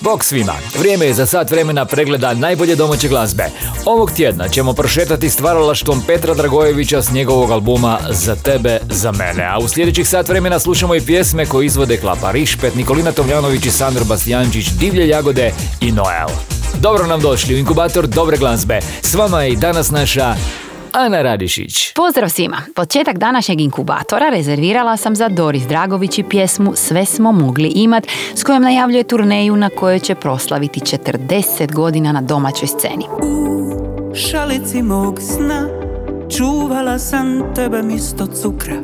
Bok svima, vrijeme je za sat vremena pregleda najbolje domaće glazbe. Ovog tjedna ćemo prošetati stvaralaštvom Petra Dragojevića s njegovog albuma Za tebe, za mene. A u sljedećih sat vremena slušamo i pjesme koje izvode Klapa Rišpet, Nikolina Tomljanović i Sandro Bastijančić, Divlje Jagode i Noel. Dobro nam došli u inkubator dobre glazbe. S vama je i danas naša Ana Radišić. Pozdrav svima! Početak današnjeg inkubatora rezervirala sam za Doris Dragović i pjesmu Sve smo mogli imat s kojom najavljuje turneju na kojoj će proslaviti 40 godina na domaćoj sceni. U šalici mog sna čuvala sam tebe misto cukra,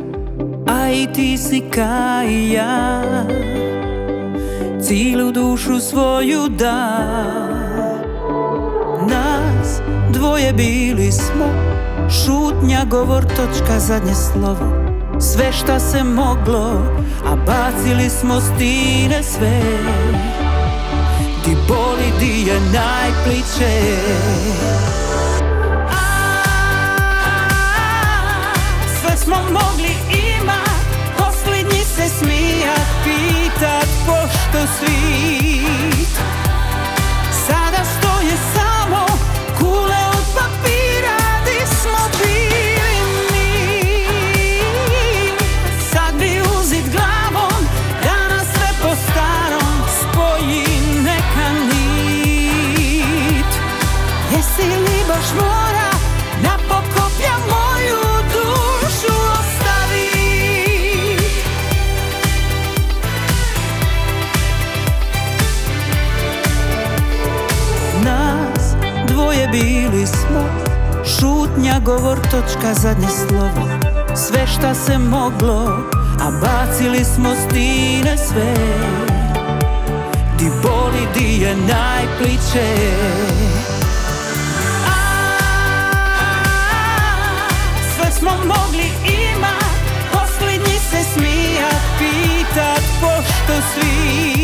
a i ti si ka i ja. Cilu dušu svoju da Nas dvoje bili smo Šutnja, govor, točka, zadnje slovo. Sve šta se moglo, a bacili smo stine sve. Di boli, di je najpliče Sve smo mogli posljednji se smijat, pitat pošto svit točka, zadnje slovo. Sve šta se moglo A bacili smo stine sve. Di boli, di je najpliče Sve smo mogli imat Posljednji se smijat Pitat pošto svit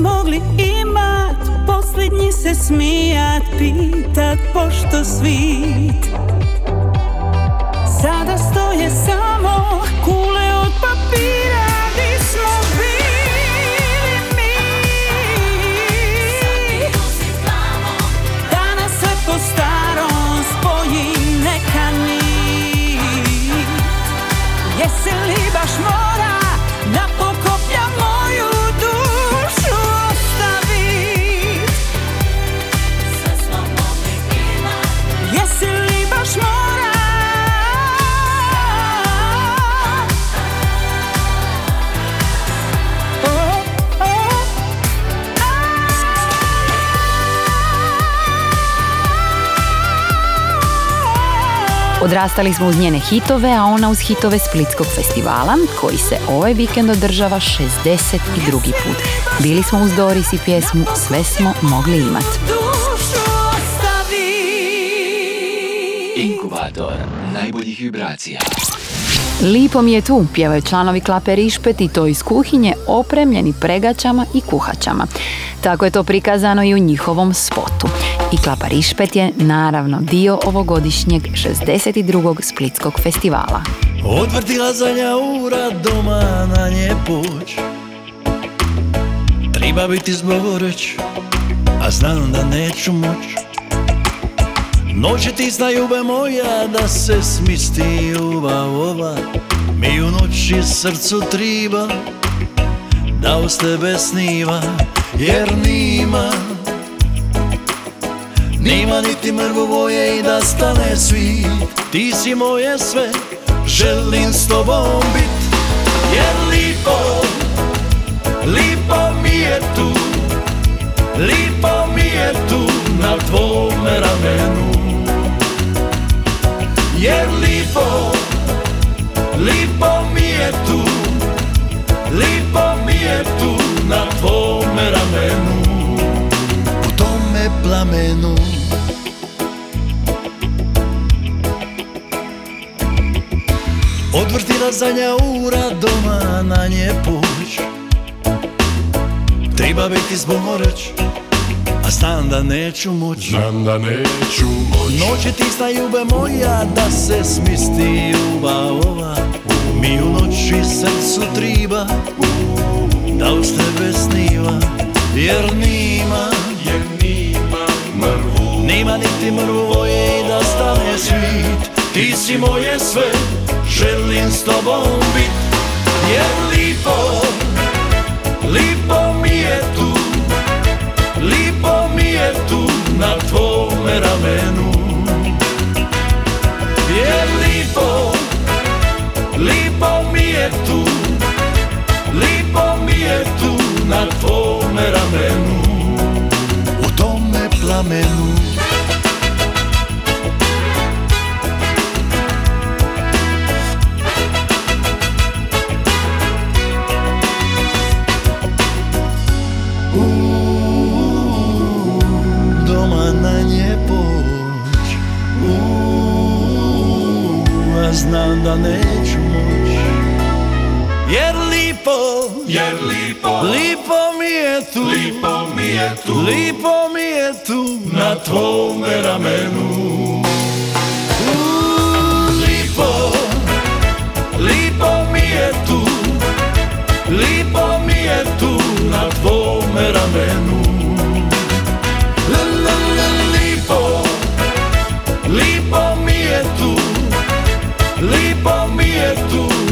mogli imat Posljednji se smijat Pitat pošto svit. Sada stoje samo Odrastali smo uz njene hitove, a ona uz hitove Splitskog festivala, koji se ovaj vikend održava 62. put. Bili smo uz Doris i pjesmu Sve smo mogli imat. Inkubator najboljih vibracija. Lipo mi je tu, pjevaju članovi Klape Rišpet i to iz kuhinje opremljeni pregačama i kuhačama. Tako je to prikazano i u njihovom spotu. I Klapa Rišpet je naravno dio ovogodišnjeg 62. Splitskog festivala. Odvrtila zadnja ura doma na nje poć Treba biti zboreć, a znam da neću moć Noć je tisna ljube moja da se smisti ljubav ova Mi u noći srcu triba da uz tebe sniva Jer nima Nima niti mrvu boje i da stane svit Ti si moje sve, želim s tobom bit. Jer lipo, lipo mi je tu. Lipo mi je tu na tvome ramenu. Jer lipo, lipo mi je tu. Lipo mi je tu na tvome ramenu. U tome plamenu Odvrtila zadnja ura doma na nje puć. Treba biti zboreć A znam da neću moć. Znam da neću moć. Noće ti sta ljube moja Da se smisti ljubav ova. Mi u noći srcu triba Da uz tebe sniva? Jer nima Jer nima mrvu. Nima niti mrvu voje i da stane svit. Ti si moje sve Želim s tobom bit Jer lipo Lipo mi je tu Lipo mi je tu na tvome ramenu. Jer lipo Lipo mi je tu Lipo mi je tu na tvome ramenu. U tome plamenu znam da neću moć. Jer lipo, jer lipo, lipo mi je tu, lipo mi je tu, lipo mi je tu. Na tvome ramenu. Lipo, lipo mi je tu, lipo mi je tu. Na tvome ramenu.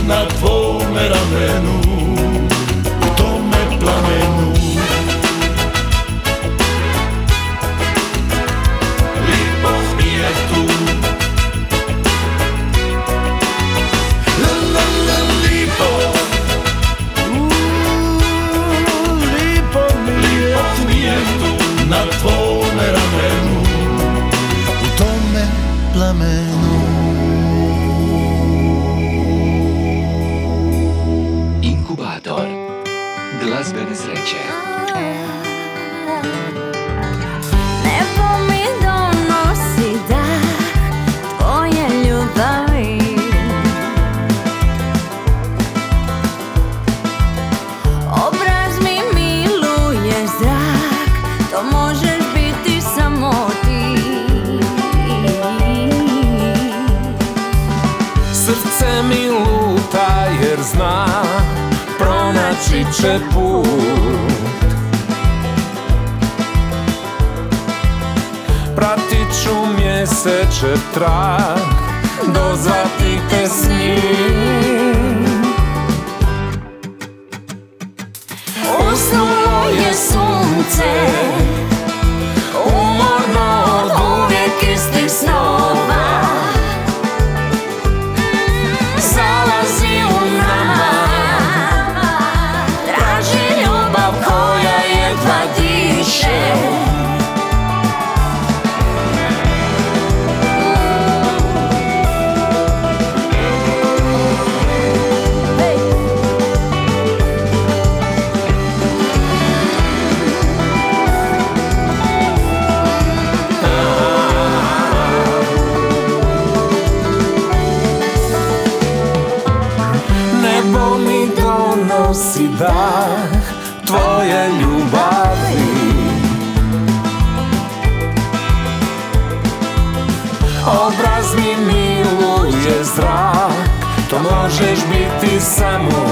Na tvome ramenu, pronaći će put. Pratit ću mjeseče trag Dozvati te s njim. Usnulo je sunce Umorno od uvijek istih snova samo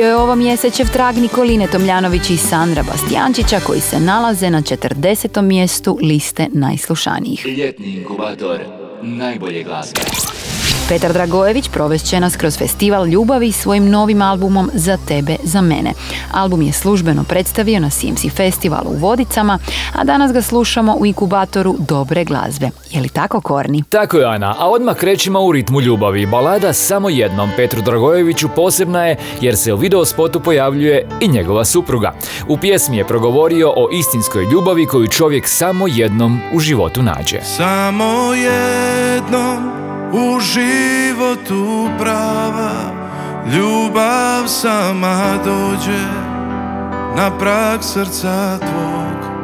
Bio je ovo mjesečev trag Nikoline Tomljanović i Sandra Bastijančića koji se nalaze na 40. mjestu liste najslušanijih. Ljetni inkubator najbolje glazbe. Petar Dragojević provest će nas kroz festival ljubavi svojim novim albumom Za tebe, za mene. Album je službeno predstavio na CMC festivalu u Vodicama, a danas ga slušamo u inkubatoru dobre glazbe. Je li tako, Korni? Tako je, Ana, a odmah krećemo u ritmu ljubavi. Balada samo jednom Petru Dragojeviću posebna je jer se u video spotu pojavljuje i njegova supruga. U pjesmi je progovorio o istinskoj ljubavi koju čovjek samo jednom u životu nađe. Samo jednom u životu prava Ljubav sama dođe na prag srca tvog.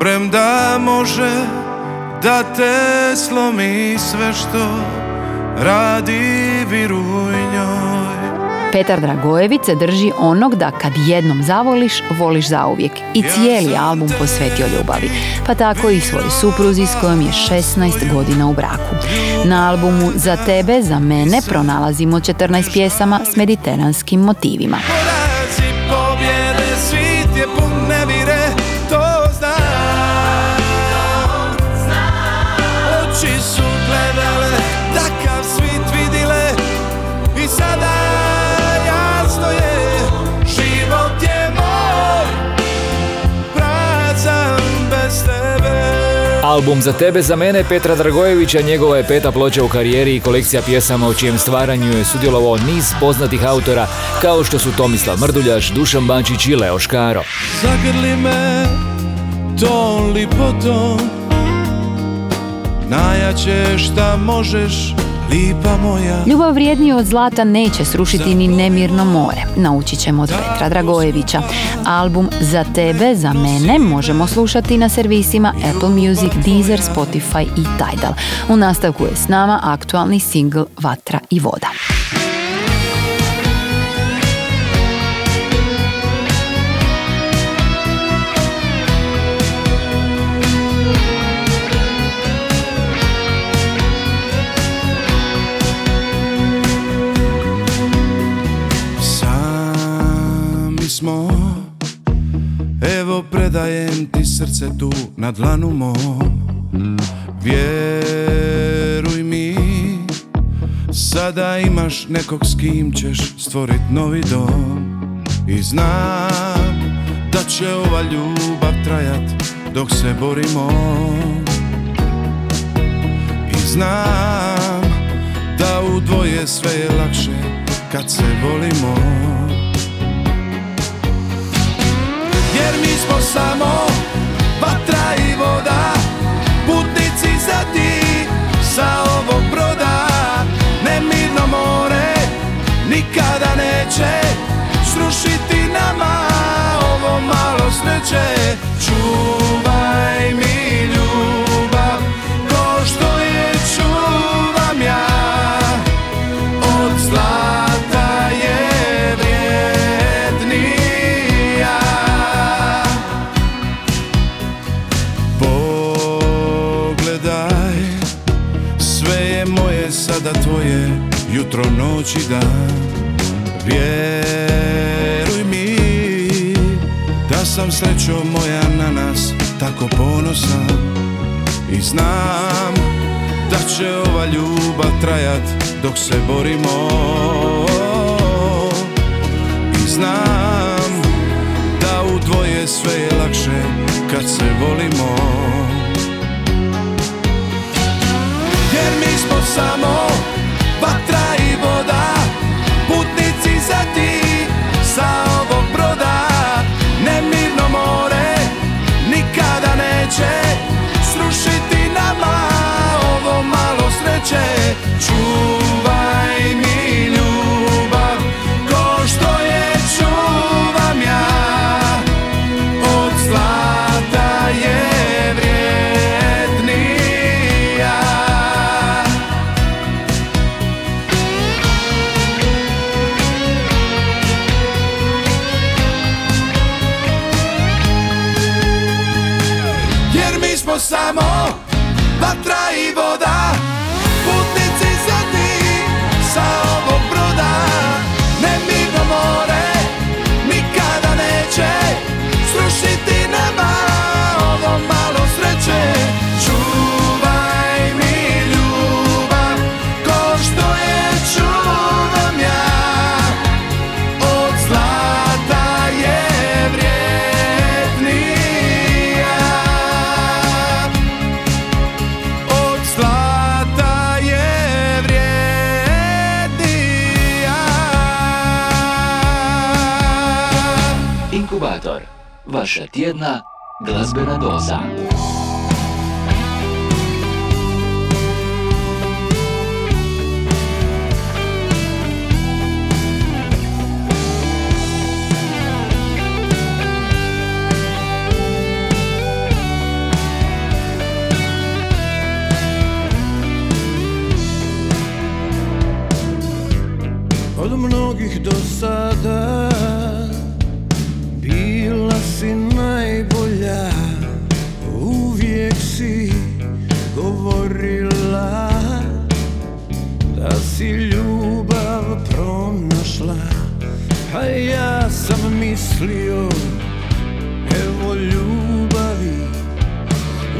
Premda može da te slomi sve što radi viruj Petar Dragojević se drži onog da kad jednom zavoliš, voliš zauvijek. I cijeli album posvetio ljubavi. Pa tako i svoj supruzi s kojom je 16 godina u braku. Na albumu Za tebe, za mene pronalazimo 14 pjesama s mediteranskim motivima. Album Za tebe, za mene Petra Dragojevića njegova je peta ploča u karijeri i kolekcija pjesama u čijem stvaranju je sudjelovao niz poznatih autora kao što su Tomislav Mrduljaš, Dušan Bančić i Leo Škaro. Zagrli me tom lipotom Najjače šta možeš, lipa moja Ljubav vrijedniju od zlata neće srušiti ni nemirno more. Naučit ćemo od Petra Dragojevića. Album Za tebe, za mene možemo slušati na servisima Apple Music, Deezer, Spotify i Tidal. U nastavku je s nama aktualni singl Vatra i voda. Predajem ti srce tu na dlanu mom. Vjeruj mi Sada imaš nekog s kim ćeš stvorit novi dom. I znam da će ova ljubav trajat dok se borimo. I znam da u dvoje sve je lakše kad se volimo smo samo vatra i voda. Putnici za ti sa ovog broda Nemirno more nikada neće Srušiti nama ovo malo sreće. Čuvaj Jutro, noć i dan Vjeruj mi Da sam srećo moja na nas Tako ponosan. I znam Da će ova ljubav trajat Dok se borimo. I znam Da u dvoje sve je lakše Kad se volimo. Jer mi smo samo change. Vaša tjedna glazbena doza. Od mnogih do sada si najbolja Uvijek si govorila. Da si ljubav pronašla A ja sam mislio Evo ljubavi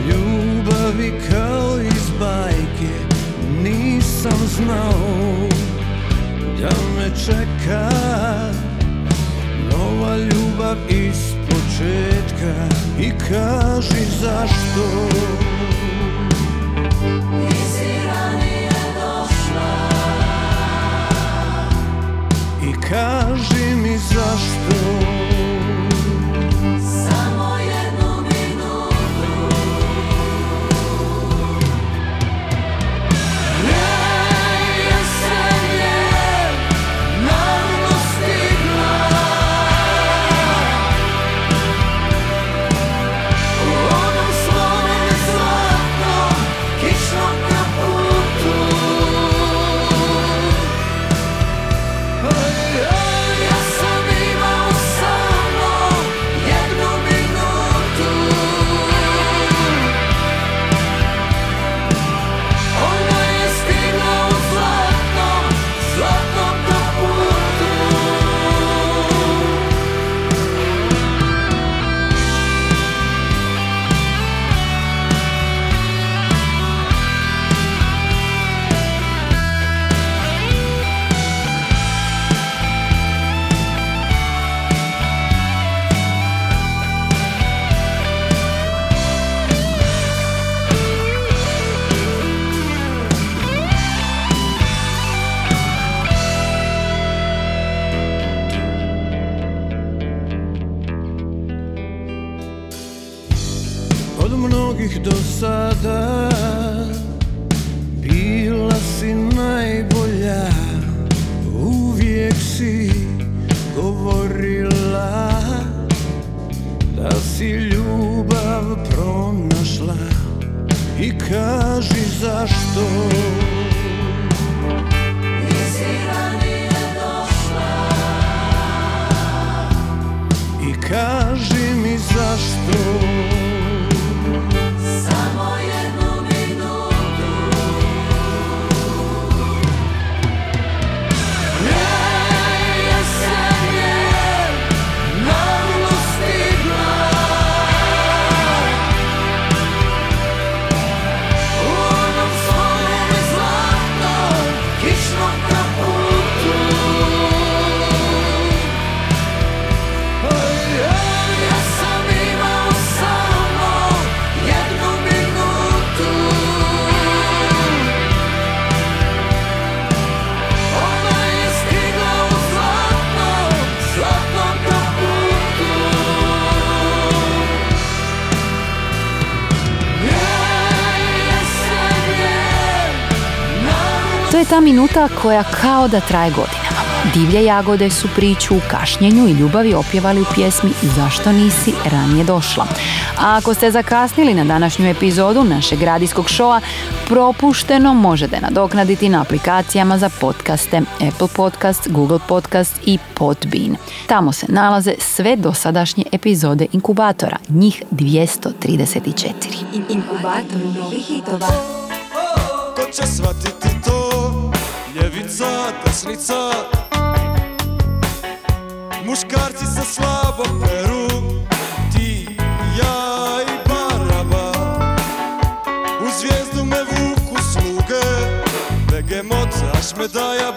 Ljubavi kao iz bajke Nisam znao da me čeka Nova ljubav iz početka I kaži zašto. Nisi ranije došla I kaži mi zašto Od mnogih do sada Bila si najbolja. Uvijek si govorila Da si ljubav pronašla. I kaži zašto. I kaži mi zašto ta minuta koja kao da traje godinama. Divlje jagode su priču u kašnjenju i ljubavi opjevali u pjesmi Zašto nisi ranije došla. A ako ste zakasnili na današnju epizodu našeg radijskog šoa, propušteno možete nadoknaditi na aplikacijama za podcaste Apple Podcast, Google Podcast i Podbean. Tamo se nalaze sve dosadašnje epizode Inkubatora, njih 234. Inkubator novih hitova. Ko će shvatiti to? Ljevica, desnica. Muškarci se slabo peru Ti, ja i Baraba. U zvijezdu me vuku sluge Begemot, Ašmedaja,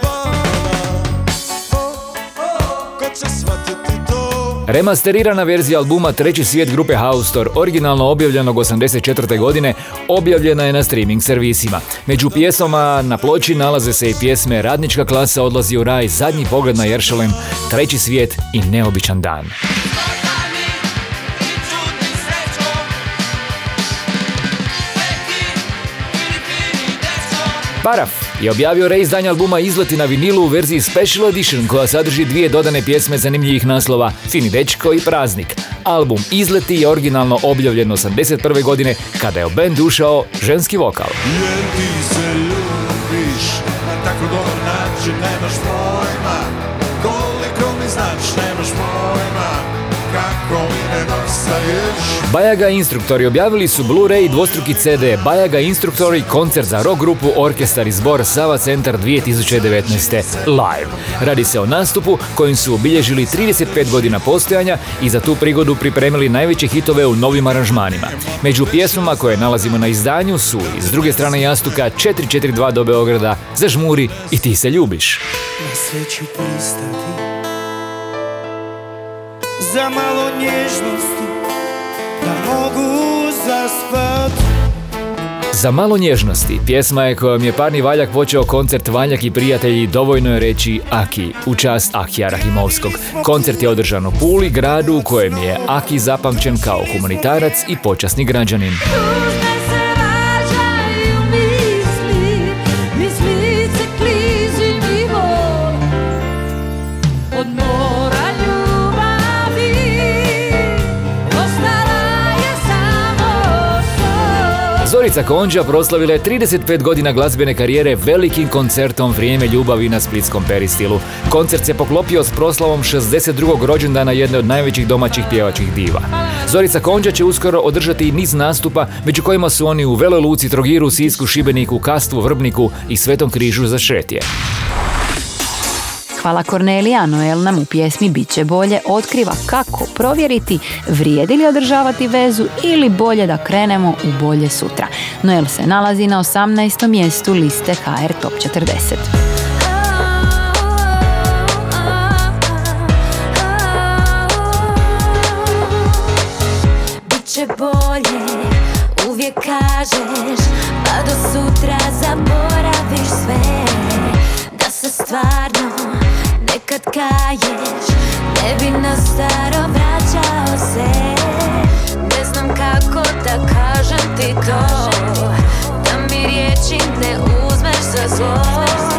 Remasterirana verzija albuma Treći svijet grupe Haustor, originalno objavljenog 84. godine, objavljena je na streaming servisima. Među pjesmama na ploči nalaze se i pjesme Radnička klasa odlazi u raj, Zadnji pogled na Jeršalem, Treći svijet i Neobičan dan. Paraf je objavio reizdanje albuma Izleti na vinilu u verziji Special Edition koja sadrži dvije dodane pjesme zanimljivih naslova Fini dečko i Praznik. Album Izleti je originalno objavljen 81. godine kada je u band ušao ženski vokal. Jer ti se ljubiš na tako dobar način Nemaš Bajaga Instruktori objavili su Blu-ray i dvostruki CD Bajaga Instruktori koncert za rock grupu Orkestar i zbor Sava Centar 2019. live. Radi se o nastupu kojim su obilježili 35 godina postojanja i za tu prigodu pripremili najveće hitove u novim aranžmanima. Među pjesmama koje nalazimo na izdanju su iz druge strane jastuka 442 do Beograda, Zažmuri i Ti se ljubiš. Za malo nježnosti Da mogu zaspat Za malo nježnosti, pjesma je kojom je parni Valjak počeo koncert Valjak i prijatelji dovoljno je reći Aki, u čast Akija Rahimovskog. Koncert je održan u Puli, gradu u kojem je Aki zapamćen kao humanitarac i počasni građanin. Zorica Konđa proslavila je 35 godina glazbene karijere velikim koncertom Vrijeme ljubavi na Splitskom peristilu. Koncert se poklopio s proslavom 62. rođendana jedne od najvećih domaćih pjevačih diva. Zorica Konđa će uskoro održati i niz nastupa, među kojima su oni u Veloj Luci, Trogiru, Sisku, Šibeniku, Kastvu, Vrbniku i Svetom križu za Šetje. Hvala Kornelija, Noel nam u pjesmi Biće bolje otkriva kako provjeriti vrijedi li održavati vezu ili bolje da krenemo u bolje sutra. Noel se nalazi na 18. mjestu liste HR Top 40. Biće bolje, uvijek kažeš nekad kaješ Ne bi na staro vraćao se. Ne znam kako da kažem ti to Da mi riječi ne uzmeš za zlo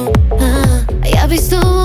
Hum, hum, hum. zoom. Ah, ya visto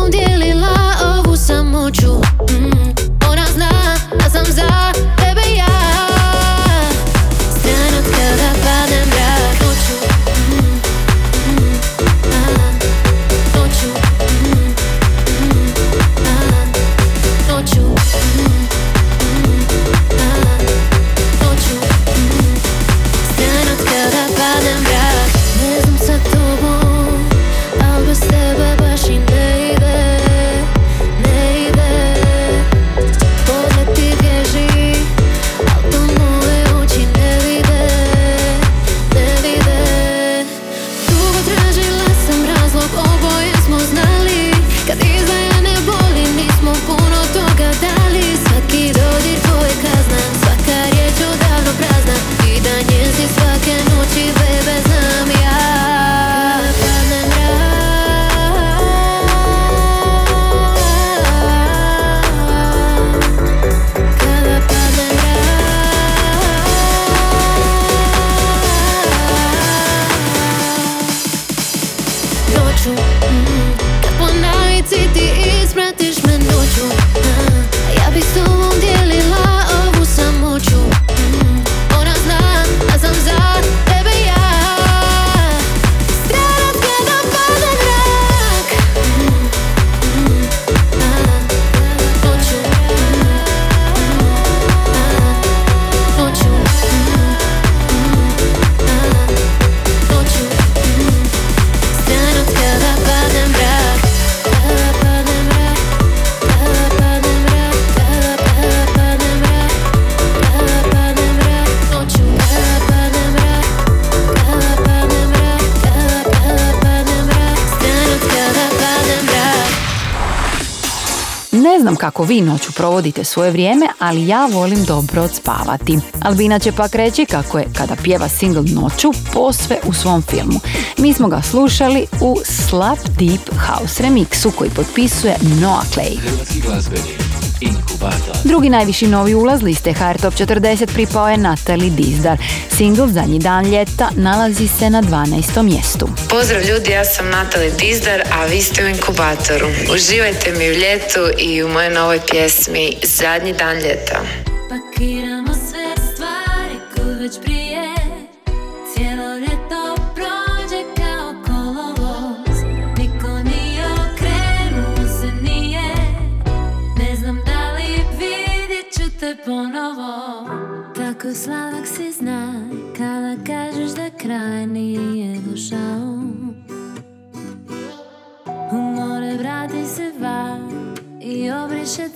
kako vi noću provodite svoje vrijeme, ali ja volim dobro odspavati. Albina će pak reći kako je kada pjeva single noću posve u svom filmu. Mi smo ga slušali u Slap Deep House remixu koji potpisuje Noah Clay. Inkubator. Drugi najviši novi ulaz liste HR Top 40 pripao je Natalie Dizdar. Single Zadnji dan ljeta nalazi se na 12. mjestu. Pozdrav ljudi, ja sam Natalie Dizdar, a vi ste u Inkubatoru. Uživajte mi u ljetu i u mojoj novoj pjesmi Zadnji dan ljeta. Pakiramo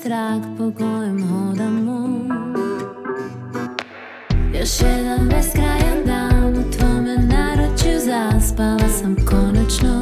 trag po kojem hodamo. Još jedan beskrajan dan u tvome naročju zaspala sam konačno.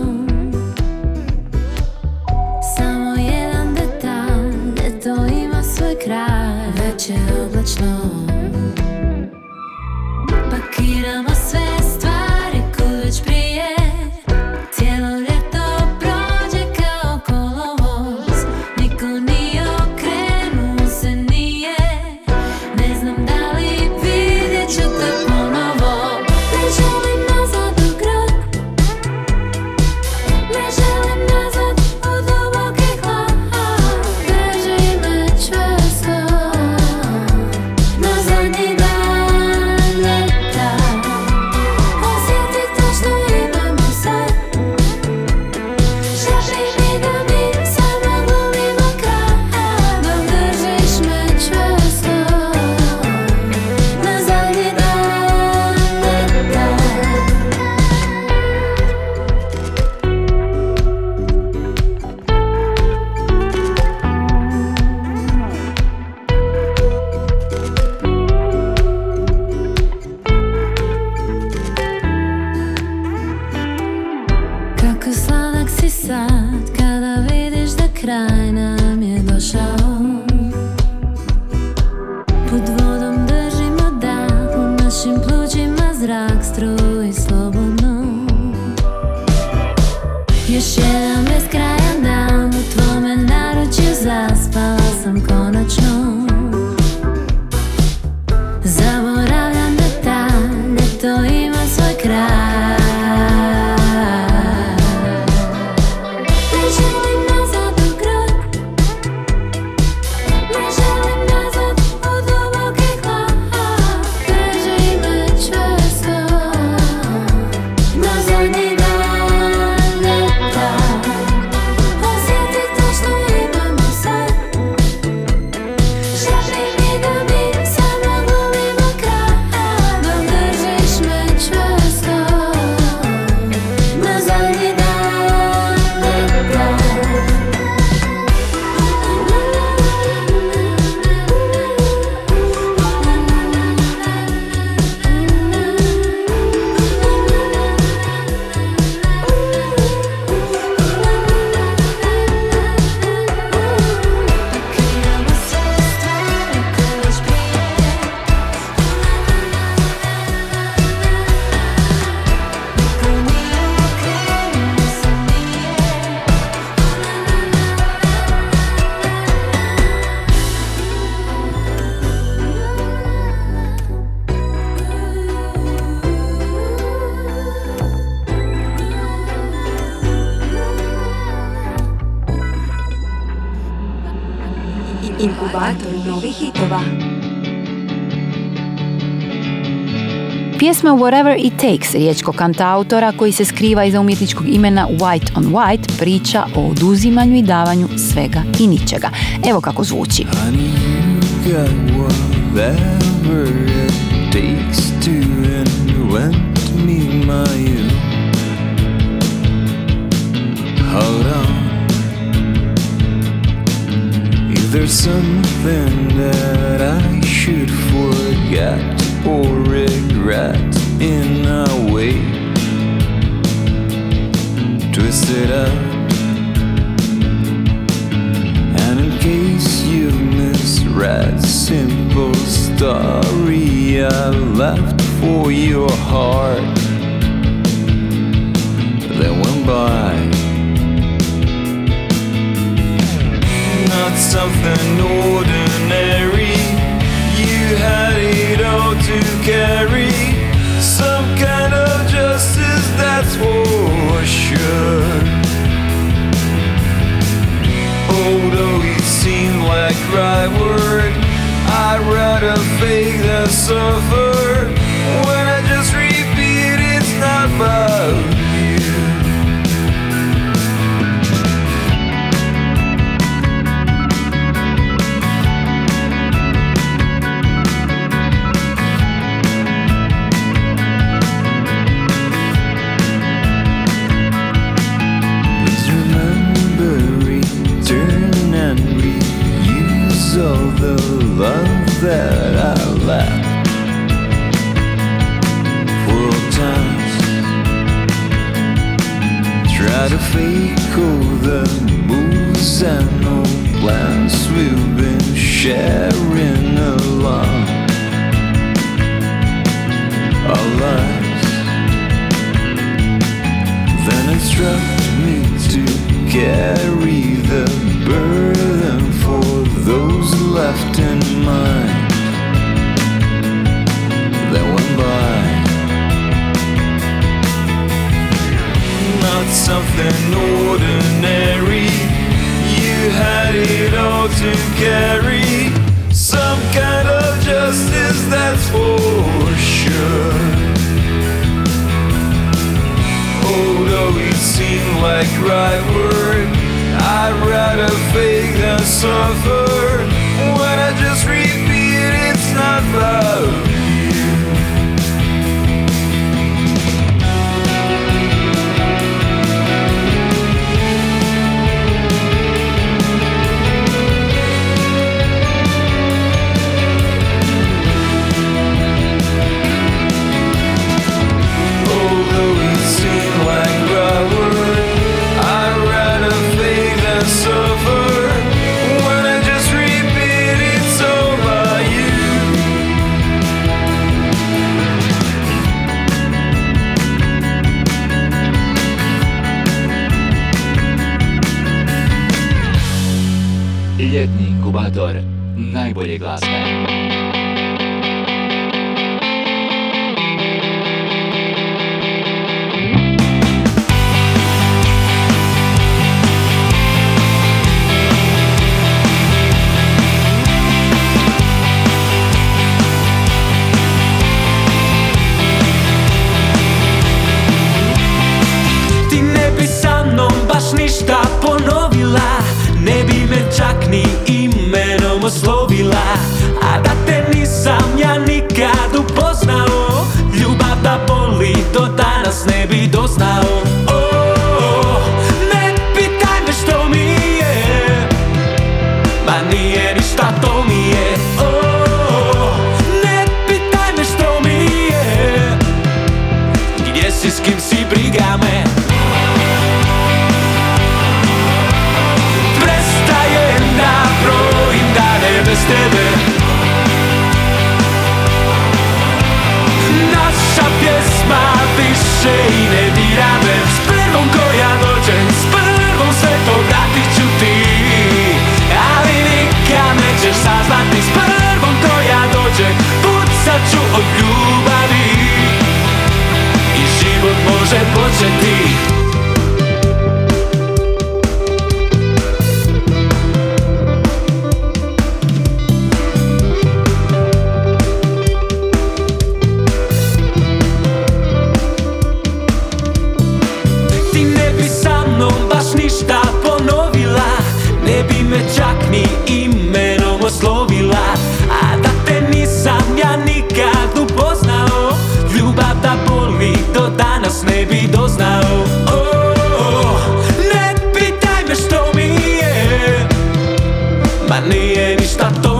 Pjesma Whatever It Takes riječko kanta autora koji se skriva iza umjetničkog imena White on White priča o oduzimanju i davanju svega i ničega. Evo kako zvuči. Honey, ele está tomando.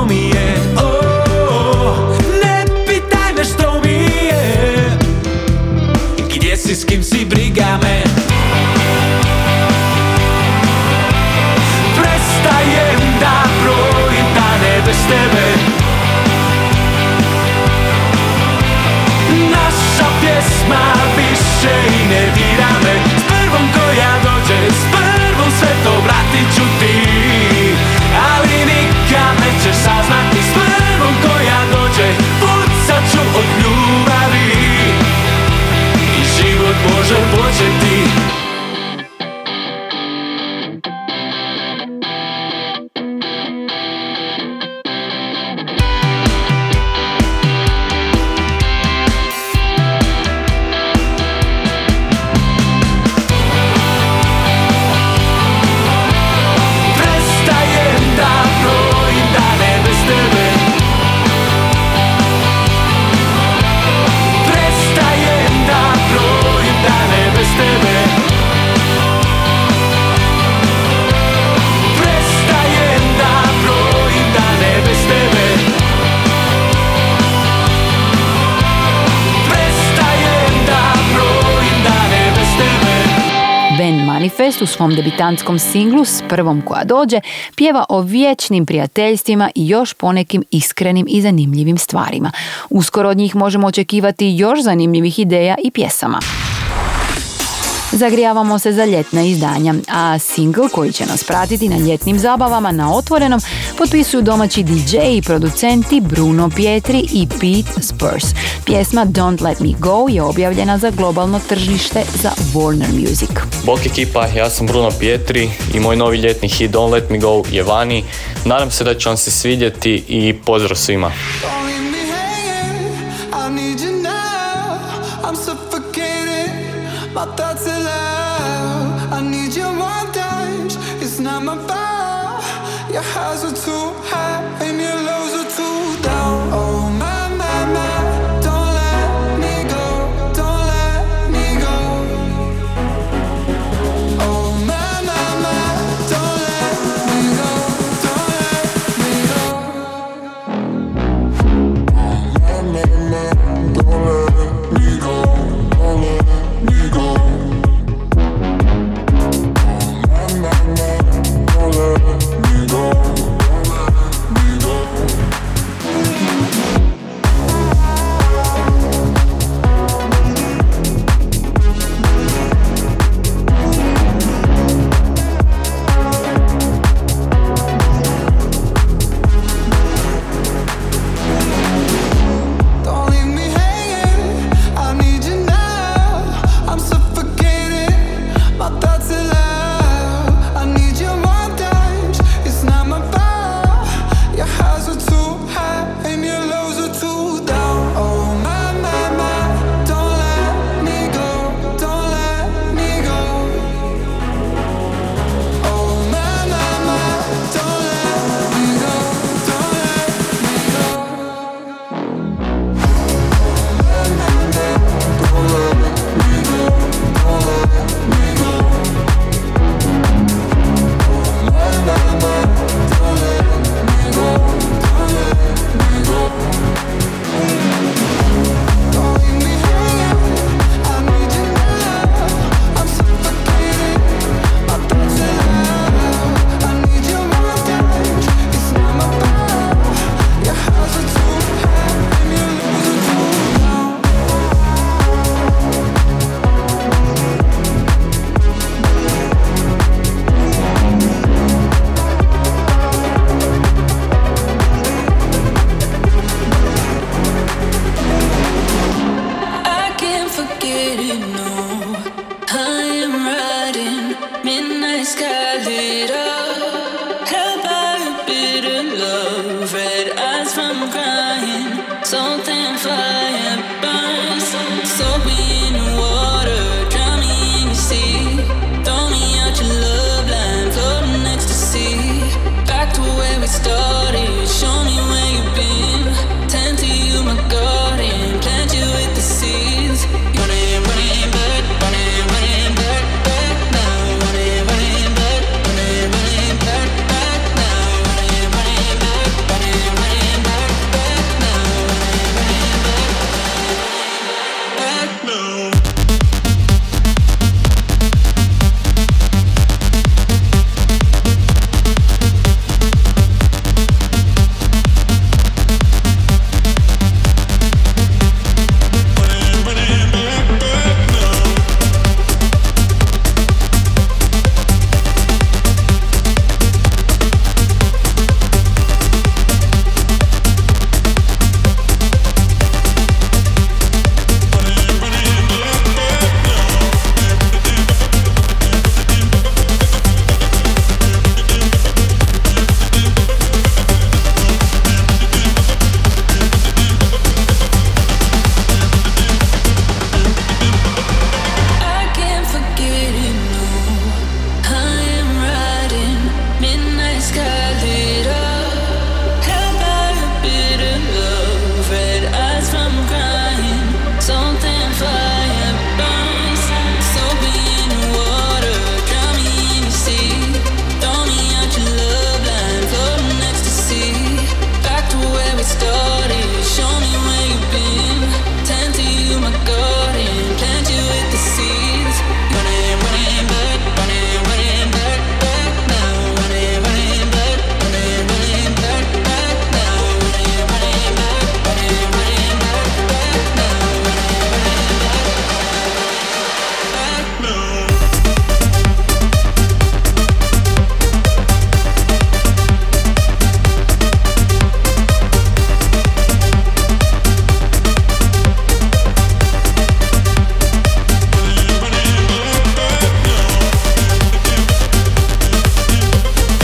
svom debitantskom singlu s prvom koja dođe pjeva o vječnim prijateljstvima i još ponekim iskrenim i zanimljivim stvarima. Uskoro od njih možemo očekivati još zanimljivih ideja i pjesama. Zagrijavamo se za ljetna izdanja, a single koji će nas pratiti na ljetnim zabavama na otvorenom potpisuju domaći DJ i producenti Bruno Pietri i Pete Spurs. Pjesma Don't Let Me Go je objavljena za globalno tržište za Warner Music. Bok ekipa, ja sam Bruno Pietri i moj novi ljetni hit Don't Let Me Go je vani. Nadam se da će vam se svidjeti i pozdrav svima.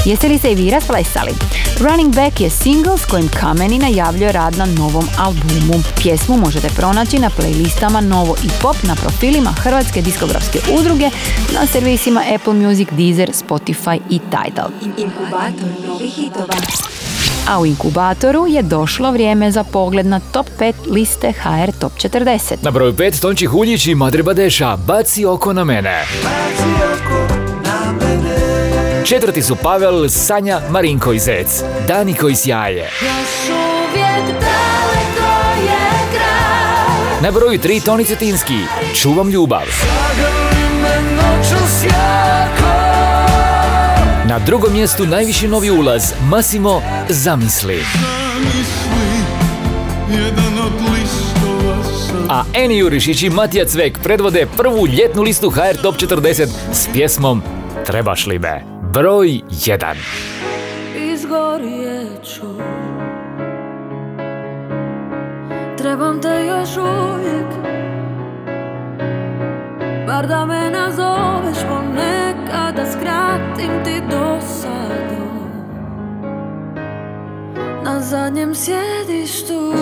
Jeste li se i vi rasplesali? Running Back je single s kojim Kameni najavljuje rad na novom albumu. Pjesmu možete pronaći na playlistama Novo i Pop na profilima Hrvatske diskografske udruge na servisima Apple Music, Deezer, Spotify i Tidal. Inkubator novih hitova. A u inkubatoru je došlo vrijeme za pogled na top 5 liste HR Top 40. Na broju 5 Tonči Huljić i Madre Badeša, baci oko na mene. Četvrti su Pavel, Sanja, Marinko i Zec. Dani koji sjaje. Još uvijek daleko je kraj Na broju 3 Toni Cetinski, Čuvam ljubav. Na drugom mjestu najviši novi ulaz, Masimo, Zamisli. A Eni Jurišić i Matija Cvek predvode prvu ljetnu listu HR Top 40 s pjesmom Trebaš li me? Broj 1. Izgorjet ću. Trebam te još uvijek. Bar da me nazoveš ponekada Skratim ti dosadu. Na zadnjem sjedištu.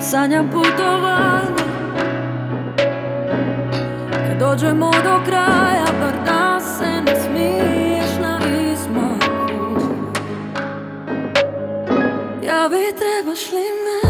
Sanjam putovanje. Kad dođemo do kraja da se ne smiješ na izmaku Javi trebaš li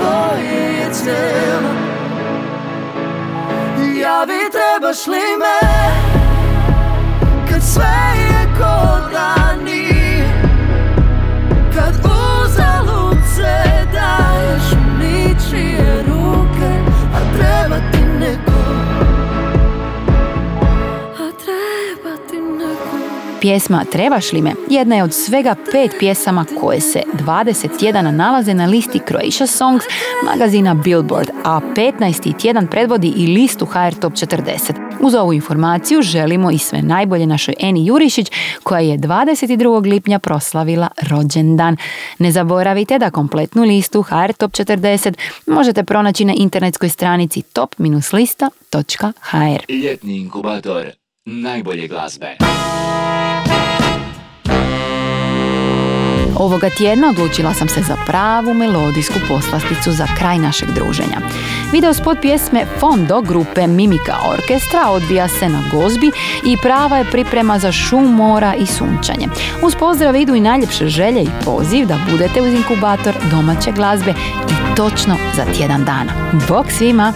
tvoje je cijelo Ja vi trebaš li me? Kad sve je ko da nije Pjesma Trebaš li me jedna je od svega pet pjesama koje se 20 tjedana nalaze na listi Croatia Songs magazina Billboard, a 15. tjedan predvodi i listu HR Top 40. Uz ovu informaciju želimo i sve najbolje našoj Eni Jurišić koja je 22. lipnja proslavila rođendan. Ne zaboravite da kompletnu listu HR Top 40 možete pronaći na internetskoj stranici top-lista.hr. Ljetni inkubator najbolje glazbe. Ovoga tjedna odlučila sam se za pravu melodijsku poslasticu za kraj našeg druženja. Video spot pjesme Fondo grupe Mimika Orkestra odvija se na gozbi i prava je priprema za šum mora i sunčanje. Uz pozdrav idu i najljepše želje i poziv da budete uz inkubator domaće glazbe i točno za tjedan dana. Bog svima!